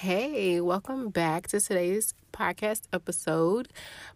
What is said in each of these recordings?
Hey, welcome back to today's podcast episode.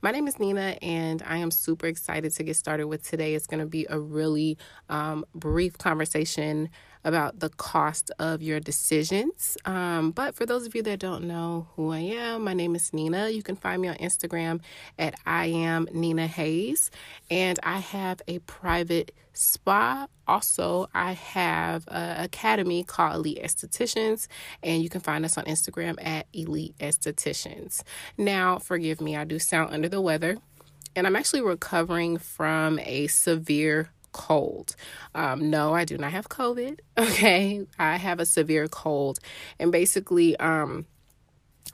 My name is Nina, and I am super excited to get started with today. It's going to be a really um, brief conversation about the cost of your decisions. Um, but for those of you that don't know who I am, my name is Nina. You can find me on Instagram at I am Nina Hayes, and I have a private spa. Also, I have an academy called Elite Estheticians, and you can find us on Instagram at Elite Estheticians. Now, forgive me, I do sound under the weather, and I'm actually recovering from a severe cold. Um, no, I do not have COVID. Okay. I have a severe cold. And basically, um,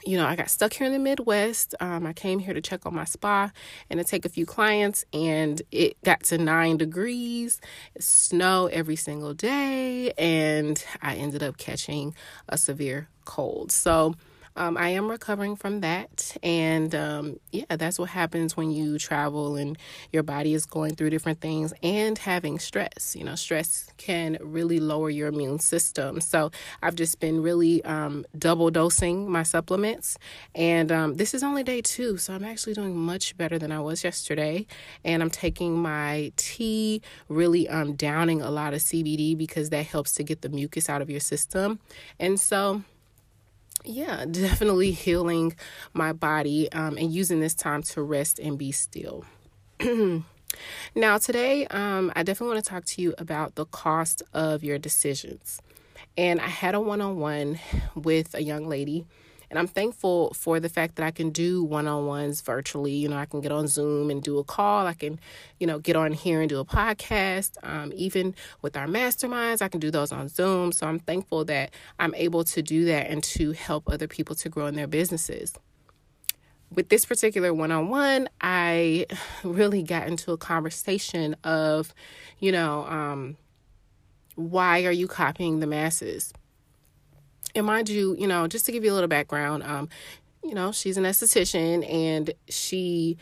you know, I got stuck here in the Midwest. Um, I came here to check on my spa and to take a few clients, and it got to nine degrees, snow every single day, and I ended up catching a severe cold. So, um, I am recovering from that. And um, yeah, that's what happens when you travel and your body is going through different things and having stress. You know, stress can really lower your immune system. So I've just been really um, double dosing my supplements. And um, this is only day two. So I'm actually doing much better than I was yesterday. And I'm taking my tea, really um, downing a lot of CBD because that helps to get the mucus out of your system. And so, yeah, definitely healing my body um, and using this time to rest and be still. now, today, um, I definitely want to talk to you about the cost of your decisions. And I had a one on one with a young lady and I'm thankful for the fact that I can do one on ones virtually. You know, I can get on Zoom and do a call. I can, you know, get on here and do a podcast. Um, even with our masterminds, I can do those on Zoom. So I'm thankful that I'm able to do that and to help other people to grow in their businesses. With this particular one on one, I really got into a conversation of, you know, um, why are you copying the masses? And mind you, you know, just to give you a little background, um, you know, she's an esthetician and she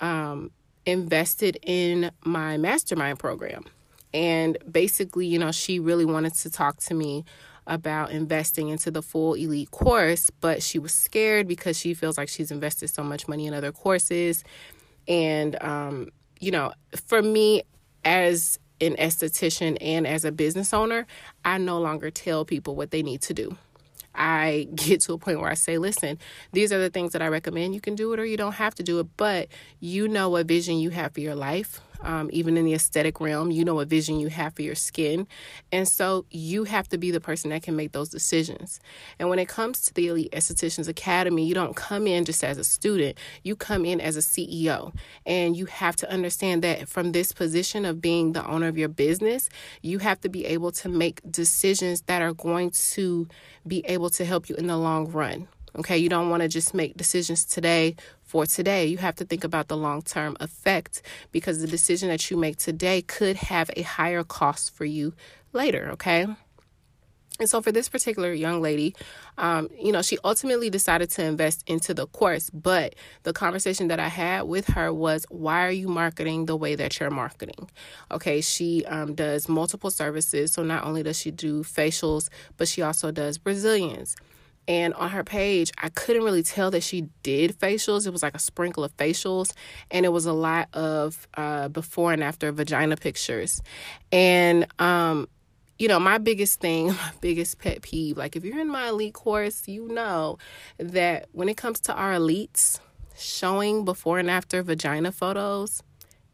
um, invested in my mastermind program. And basically, you know, she really wanted to talk to me about investing into the full elite course, but she was scared because she feels like she's invested so much money in other courses. And, um, you know, for me, as an esthetician and as a business owner, I no longer tell people what they need to do. I get to a point where I say, listen, these are the things that I recommend. You can do it or you don't have to do it, but you know what vision you have for your life um, even in the aesthetic realm, you know a vision you have for your skin. And so you have to be the person that can make those decisions. And when it comes to the Elite Estheticians Academy, you don't come in just as a student, you come in as a CEO. And you have to understand that from this position of being the owner of your business, you have to be able to make decisions that are going to be able to help you in the long run. Okay, you don't want to just make decisions today for today. You have to think about the long term effect because the decision that you make today could have a higher cost for you later. Okay. And so, for this particular young lady, um, you know, she ultimately decided to invest into the course. But the conversation that I had with her was, why are you marketing the way that you're marketing? Okay, she um, does multiple services. So, not only does she do facials, but she also does Brazilians. And on her page, I couldn't really tell that she did facials. It was like a sprinkle of facials, and it was a lot of uh, before and after vagina pictures. And, um, you know, my biggest thing, my biggest pet peeve, like if you're in my elite course, you know that when it comes to our elites, showing before and after vagina photos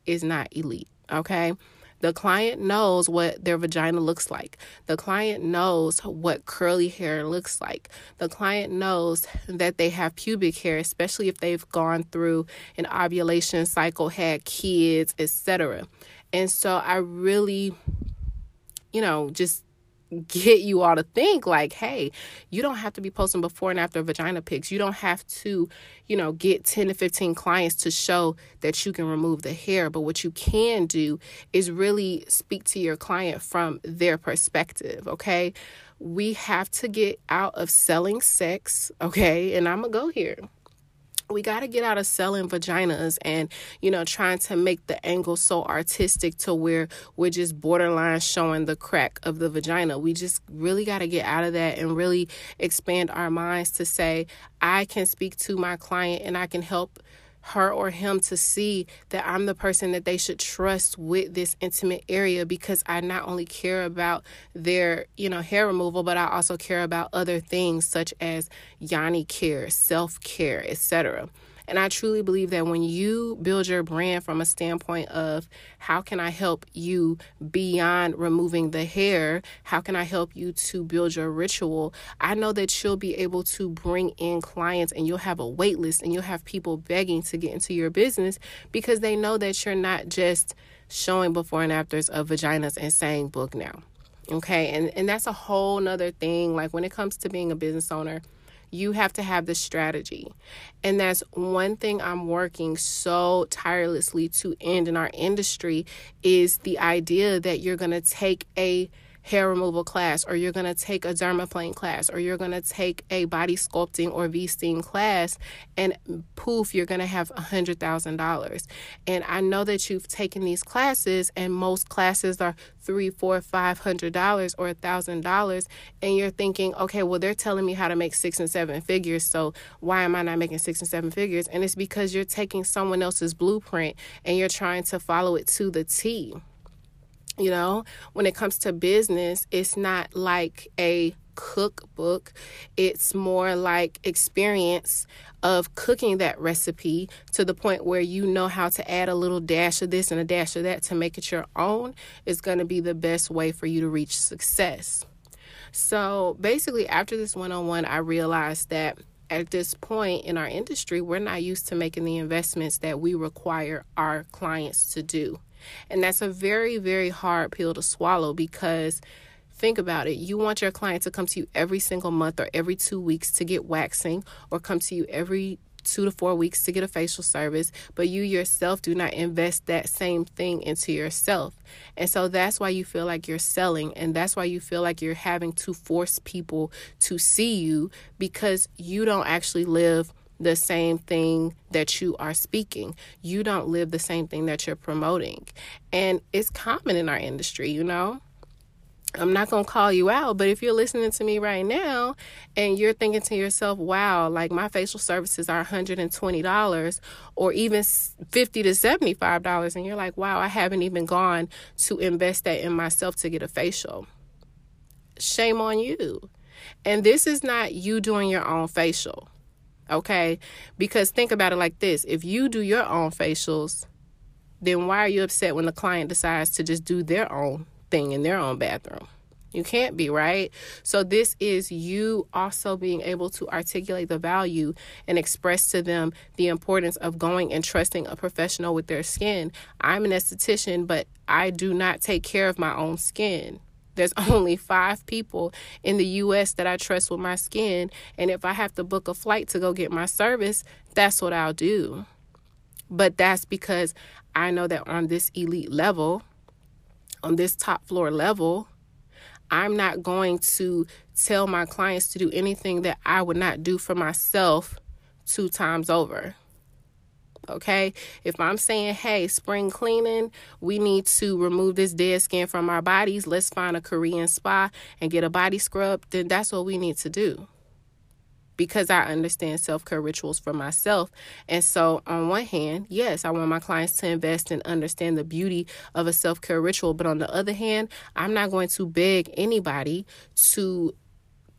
is not elite, okay? The client knows what their vagina looks like. The client knows what curly hair looks like. The client knows that they have pubic hair, especially if they've gone through an ovulation cycle, had kids, etc. And so I really, you know, just get you all to think like, hey, you don't have to be posting before and after vagina pics. You don't have to, you know, get 10 to 15 clients to show that you can remove the hair. But what you can do is really speak to your client from their perspective, okay? We have to get out of selling sex, okay? And I'm to go here. We got to get out of selling vaginas and you know trying to make the angle so artistic to where we're just borderline showing the crack of the vagina. We just really got to get out of that and really expand our minds to say i can speak to my client and i can help her or him to see that I'm the person that they should trust with this intimate area because I not only care about their, you know, hair removal, but I also care about other things such as yoni care, self-care, etc. And I truly believe that when you build your brand from a standpoint of how can I help you beyond removing the hair, how can I help you to build your ritual, I know that you'll be able to bring in clients and you'll have a wait list and you'll have people begging to get into your business because they know that you're not just showing before and afters of vaginas and saying book now. Okay, and, and that's a whole nother thing. Like when it comes to being a business owner, you have to have the strategy. And that's one thing I'm working so tirelessly to end in our industry is the idea that you're going to take a hair removal class or you're going to take a dermaplane class or you're going to take a body sculpting or v-steam class and poof you're going to have a hundred thousand dollars. And i know that you've taken these classes and most classes are three four five hundred dollars or a thousand dollars and you're thinking okay well they're telling me how to make six and seven figures so why am i not making six and seven figures? And it's because you're taking someone else's blueprint and you're trying to follow it to the t you know, when it comes to business, it's not like a cookbook, it's more like experience of cooking that recipe to the point where you know how to add a little dash of this and a dash of that to make it your own is going to be the best way for you to reach success. So basically, after this one on one, I realized that at this point in our industry, we're not used to making the investments that we require our clients to do. And that's a very, very hard pill to swallow because think about it. You want your client to come to you every single month or every two weeks to get waxing, or come to you every two to four weeks to get a facial service, but you yourself do not invest that same thing into yourself. And so that's why you feel like you're selling, and that's why you feel like you're having to force people to see you because you don't actually live the same thing that you are speaking. You don't live the same thing that you're promoting. And it's common in our industry, you know? I'm not going to call you out, but if you're listening to me right now and you're thinking to yourself, wow, like my facial services are $120 or even 50 to $75 and you're like, wow, I haven't even gone to invest that in myself to get a facial. Shame on you. And this is not you doing your own facial. Okay? Because think about it like this if you do your own facials, then why are you upset when the client decides to just do their own thing in their own bathroom? You can't be, right? So, this is you also being able to articulate the value and express to them the importance of going and trusting a professional with their skin. I'm an esthetician, but I do not take care of my own skin. There's only five people in the US that I trust with my skin. And if I have to book a flight to go get my service, that's what I'll do. But that's because I know that on this elite level, on this top floor level, I'm not going to tell my clients to do anything that I would not do for myself two times over okay? If I'm saying, hey, spring cleaning, we need to remove this dead skin from our bodies, let's find a Korean spa and get a body scrub, then that's what we need to do. Because I understand self care rituals for myself. And so, on one hand, yes, I want my clients to invest and understand the beauty of a self care ritual. But on the other hand, I'm not going to beg anybody to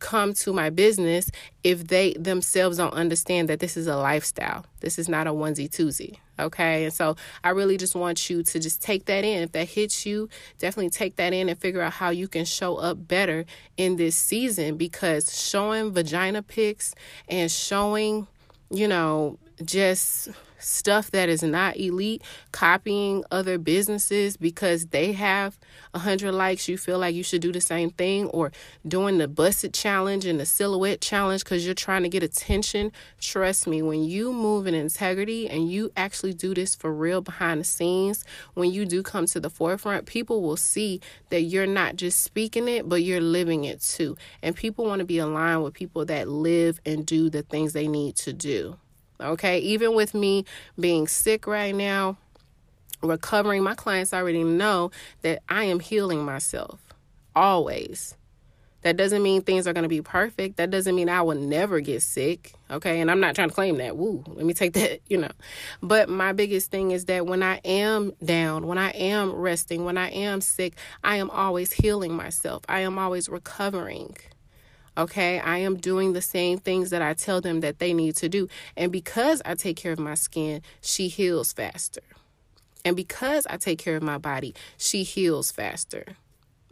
come to my business if they themselves don't understand that this is a lifestyle. This is not a onesie twosie. Okay. And so I really just want you to just take that in. If that hits you, definitely take that in and figure out how you can show up better in this season because showing vagina pics and showing, you know, just stuff that is not elite, copying other businesses because they have a hundred likes, you feel like you should do the same thing, or doing the busted challenge and the silhouette challenge because you're trying to get attention. Trust me, when you move in integrity and you actually do this for real behind the scenes, when you do come to the forefront, people will see that you're not just speaking it, but you're living it too. And people want to be aligned with people that live and do the things they need to do. Okay. Even with me being sick right now, recovering, my clients already know that I am healing myself always. That doesn't mean things are going to be perfect. That doesn't mean I will never get sick. Okay. And I'm not trying to claim that. Woo. Let me take that, you know. But my biggest thing is that when I am down, when I am resting, when I am sick, I am always healing myself. I am always recovering. Okay. I am doing the same things that I tell them that they need to do. And because I take care of my skin, she heals faster. And because I take care of my body, she heals faster.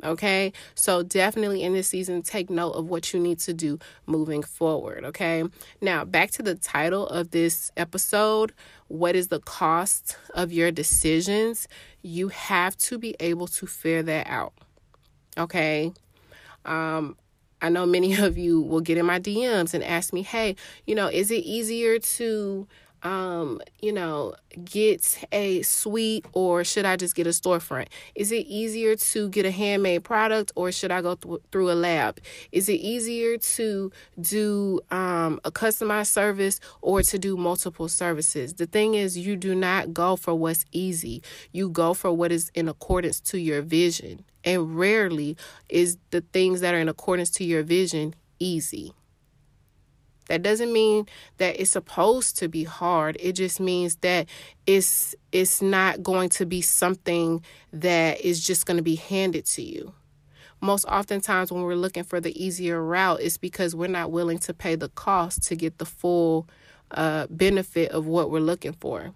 Okay, so definitely in this season, take note of what you need to do moving forward. Okay, now back to the title of this episode What is the cost of your decisions? You have to be able to figure that out. Okay, um, I know many of you will get in my DMs and ask me, hey, you know, is it easier to um, you know, get a suite or should I just get a storefront? Is it easier to get a handmade product or should I go th- through a lab? Is it easier to do um, a customized service or to do multiple services? The thing is, you do not go for what's easy, you go for what is in accordance to your vision. And rarely is the things that are in accordance to your vision easy. That doesn't mean that it's supposed to be hard. It just means that it's it's not going to be something that is just going to be handed to you. Most oftentimes when we're looking for the easier route, it's because we're not willing to pay the cost to get the full uh, benefit of what we're looking for.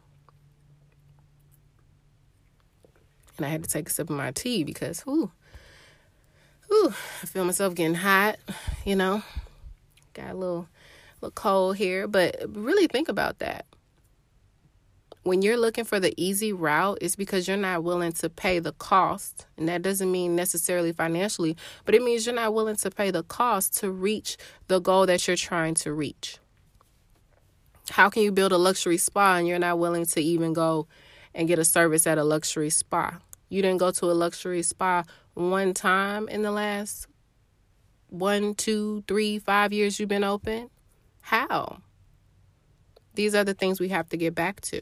And I had to take a sip of my tea because, whoo, whoo, I feel myself getting hot, you know. Got a little cold here, but really think about that. When you're looking for the easy route, it's because you're not willing to pay the cost. And that doesn't mean necessarily financially, but it means you're not willing to pay the cost to reach the goal that you're trying to reach. How can you build a luxury spa and you're not willing to even go and get a service at a luxury spa? You didn't go to a luxury spa one time in the last one, two, three, five years you've been open. How? These are the things we have to get back to.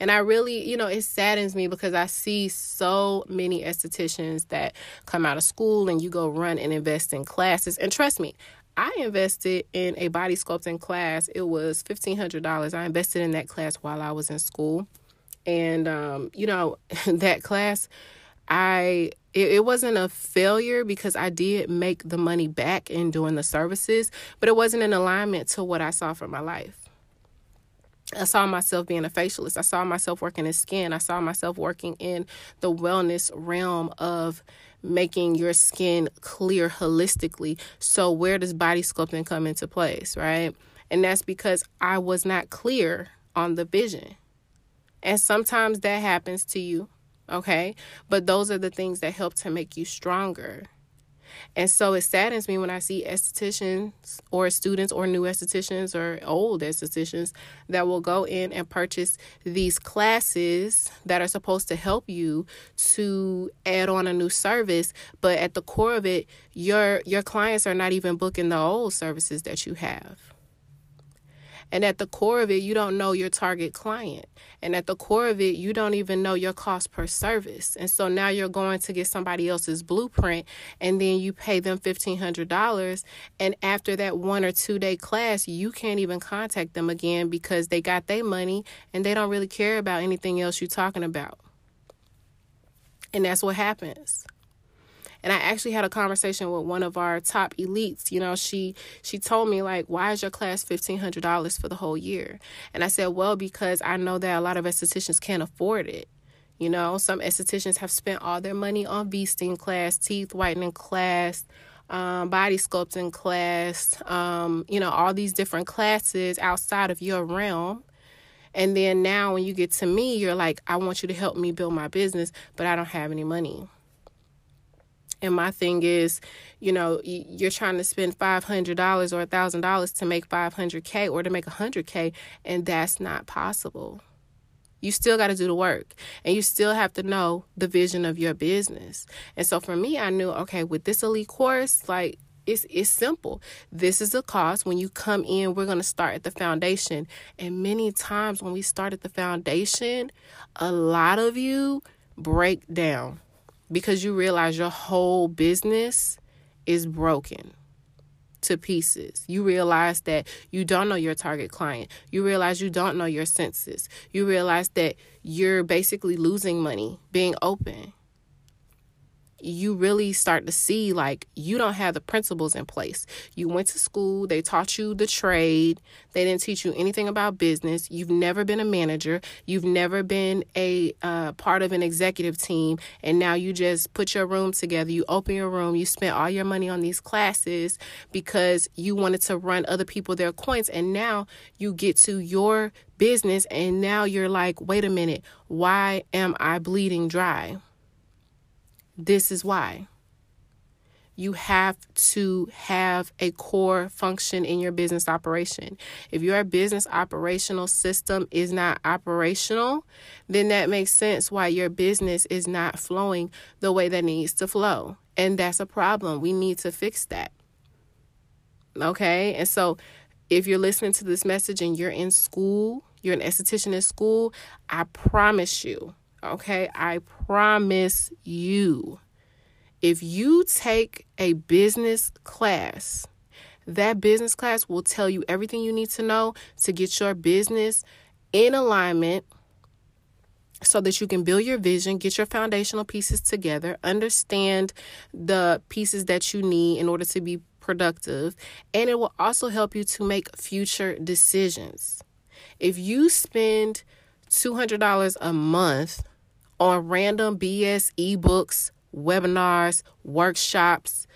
And I really, you know, it saddens me because I see so many estheticians that come out of school and you go run and invest in classes. And trust me, I invested in a body sculpting class. It was $1,500. I invested in that class while I was in school. And, um, you know, that class, I it, it wasn't a failure because I did make the money back in doing the services, but it wasn't in alignment to what I saw for my life. I saw myself being a facialist. I saw myself working in skin. I saw myself working in the wellness realm of making your skin clear holistically. So, where does body sculpting come into place, right? And that's because I was not clear on the vision. And sometimes that happens to you okay? But those are the things that help to make you stronger. And so it saddens me when I see estheticians or students or new estheticians or old estheticians that will go in and purchase these classes that are supposed to help you to add on a new service, but at the core of it, your your clients are not even booking the old services that you have. And at the core of it, you don't know your target client. And at the core of it, you don't even know your cost per service. And so now you're going to get somebody else's blueprint and then you pay them $1,500. And after that one or two day class, you can't even contact them again because they got their money and they don't really care about anything else you're talking about. And that's what happens and I actually had a conversation with one of our top elites. You know, she she told me like, "Why is your class fifteen hundred dollars for the whole year?" And I said, "Well, because I know that a lot of estheticians can't afford it." You know, some estheticians have spent all their money on V-Steam class, teeth whitening class, um, body sculpting class, um, you know, all these different classes outside of your realm. And then now when you get to me, you're like, I want you to help me build my business, but I don't have any money. And my thing is, you know, you're trying to spend $500 or $1,000 to make 500K or to make 100K, and that's not possible. You still got to do the work and you still have to know the vision of your business. And so for me, I knew, okay, with this elite course, like it's it's simple. This is the cost. When you come in, we're going to start at the foundation. And many times when we start at the foundation, a lot of you break down because you realize your whole business is broken to pieces. You realize that you don't know your target client. You realize you don't know your census. You realize that you're basically losing money being open you really start to see like you don't have the principles in place. You went to school, they taught you the trade, they didn't teach you anything about business. You've never been a manager, you've never been a uh, part of an executive team, and now you just put your room together, you open your room, you spent all your money on these classes because you wanted to run other people their coins, and now you get to your business, and now you're like, wait a minute, why am I bleeding dry? This is why. You have to have a core function in your business operation. If your business operational system is not operational, then that makes sense why your business is not flowing the way that needs to flow. And that's a problem. We need to fix that. Okay? And so if you're listening to this message and you're in school, you're an esthetician in school, I promise you Okay, I promise you, if you take a business class, that business class will tell you everything you need to know to get your business in alignment so that you can build your vision, get your foundational pieces together, understand the pieces that you need in order to be productive, and it will also help you to make future decisions. If you spend $200 a month on random BS ebooks, webinars, workshops,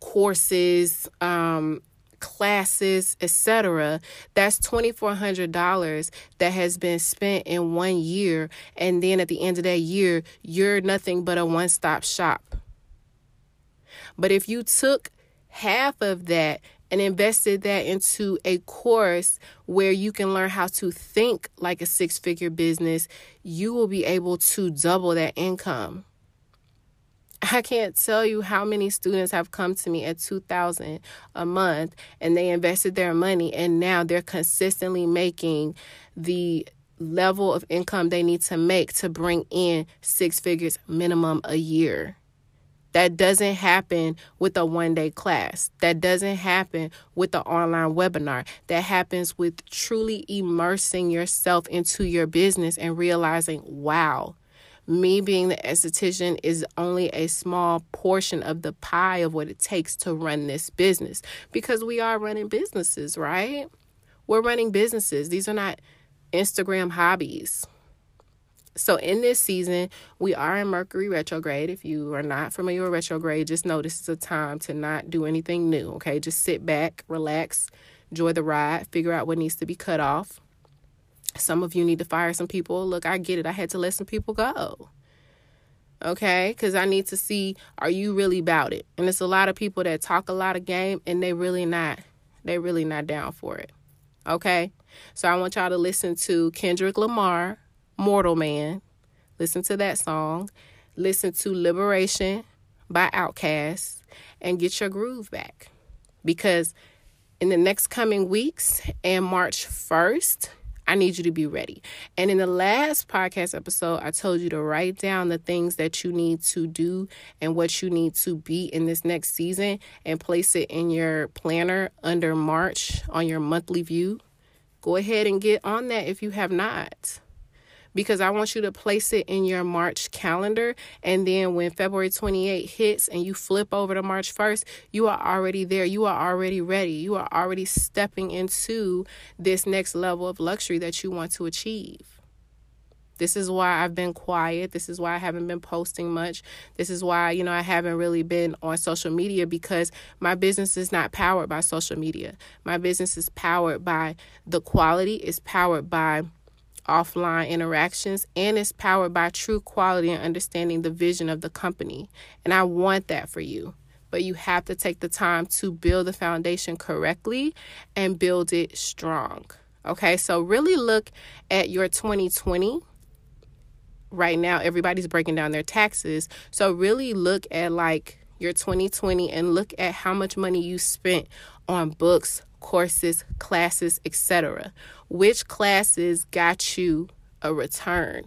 courses, um, classes, etc. That's $2,400 that has been spent in one year. And then at the end of that year, you're nothing but a one stop shop. But if you took half of that and invested that into a course where you can learn how to think like a six figure business, you will be able to double that income. I can't tell you how many students have come to me at 2000 a month and they invested their money and now they're consistently making the level of income they need to make to bring in six figures minimum a year. That doesn't happen with a one day class. That doesn't happen with the online webinar. That happens with truly immersing yourself into your business and realizing, wow, me being the esthetician is only a small portion of the pie of what it takes to run this business because we are running businesses, right? We're running businesses. These are not Instagram hobbies. So, in this season, we are in Mercury retrograde. If you are not familiar with retrograde, just know this is a time to not do anything new, okay? Just sit back, relax, enjoy the ride, figure out what needs to be cut off. Some of you need to fire some people. Look, I get it. I had to let some people go. Okay? Because I need to see are you really about it? And it's a lot of people that talk a lot of game and they really not. They really not down for it. Okay? So I want y'all to listen to Kendrick Lamar Mortal Man. Listen to that song. Listen to Liberation by Outkast and get your groove back. Because in the next coming weeks and March 1st, I need you to be ready. And in the last podcast episode, I told you to write down the things that you need to do and what you need to be in this next season and place it in your planner under March on your monthly view. Go ahead and get on that if you have not because I want you to place it in your March calendar. And then when February 28 hits and you flip over to March 1st, you are already there. You are already ready. You are already stepping into this next level of luxury that you want to achieve. This is why I've been quiet. This is why I haven't been posting much. This is why, you know, I haven't really been on social media because my business is not powered by social media. My business is powered by the quality, is powered by offline interactions, and it's powered by true quality and understanding the vision of the company. And I want that for you. But you have to take the time to build the foundation correctly and build it strong. Okay, so really look at your 2020 right now everybody's breaking down their taxes so really look at like your 2020 and look at how much money you spent on books, courses, classes, etc. Which classes got you a return?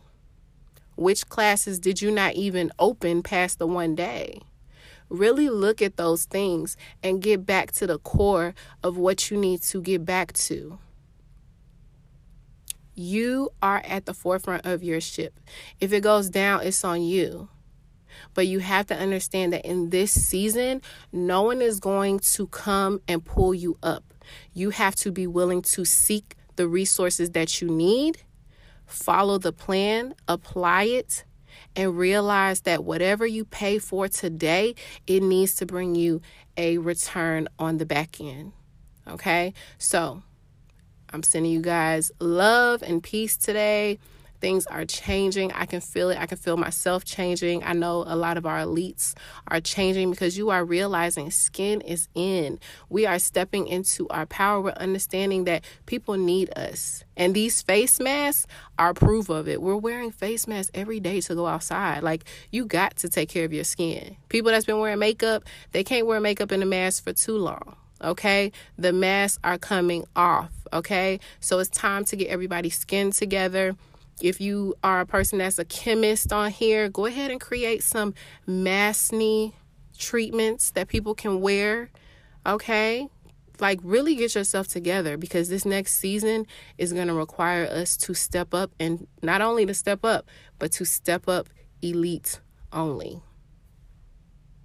Which classes did you not even open past the one day? Really look at those things and get back to the core of what you need to get back to. You are at the forefront of your ship. If it goes down, it's on you. But you have to understand that in this season, no one is going to come and pull you up. You have to be willing to seek the resources that you need, follow the plan, apply it, and realize that whatever you pay for today, it needs to bring you a return on the back end. Okay? So, I'm sending you guys love and peace today. Things are changing. I can feel it. I can feel myself changing. I know a lot of our elites are changing because you are realizing skin is in. We are stepping into our power. We're understanding that people need us. And these face masks are proof of it. We're wearing face masks every day to go outside. Like, you got to take care of your skin. People that's been wearing makeup, they can't wear makeup in a mask for too long okay? The masks are coming off, okay? So it's time to get everybody's skin together. If you are a person that's a chemist on here, go ahead and create some maskne treatments that people can wear, okay? Like, really get yourself together because this next season is going to require us to step up and not only to step up, but to step up elite only.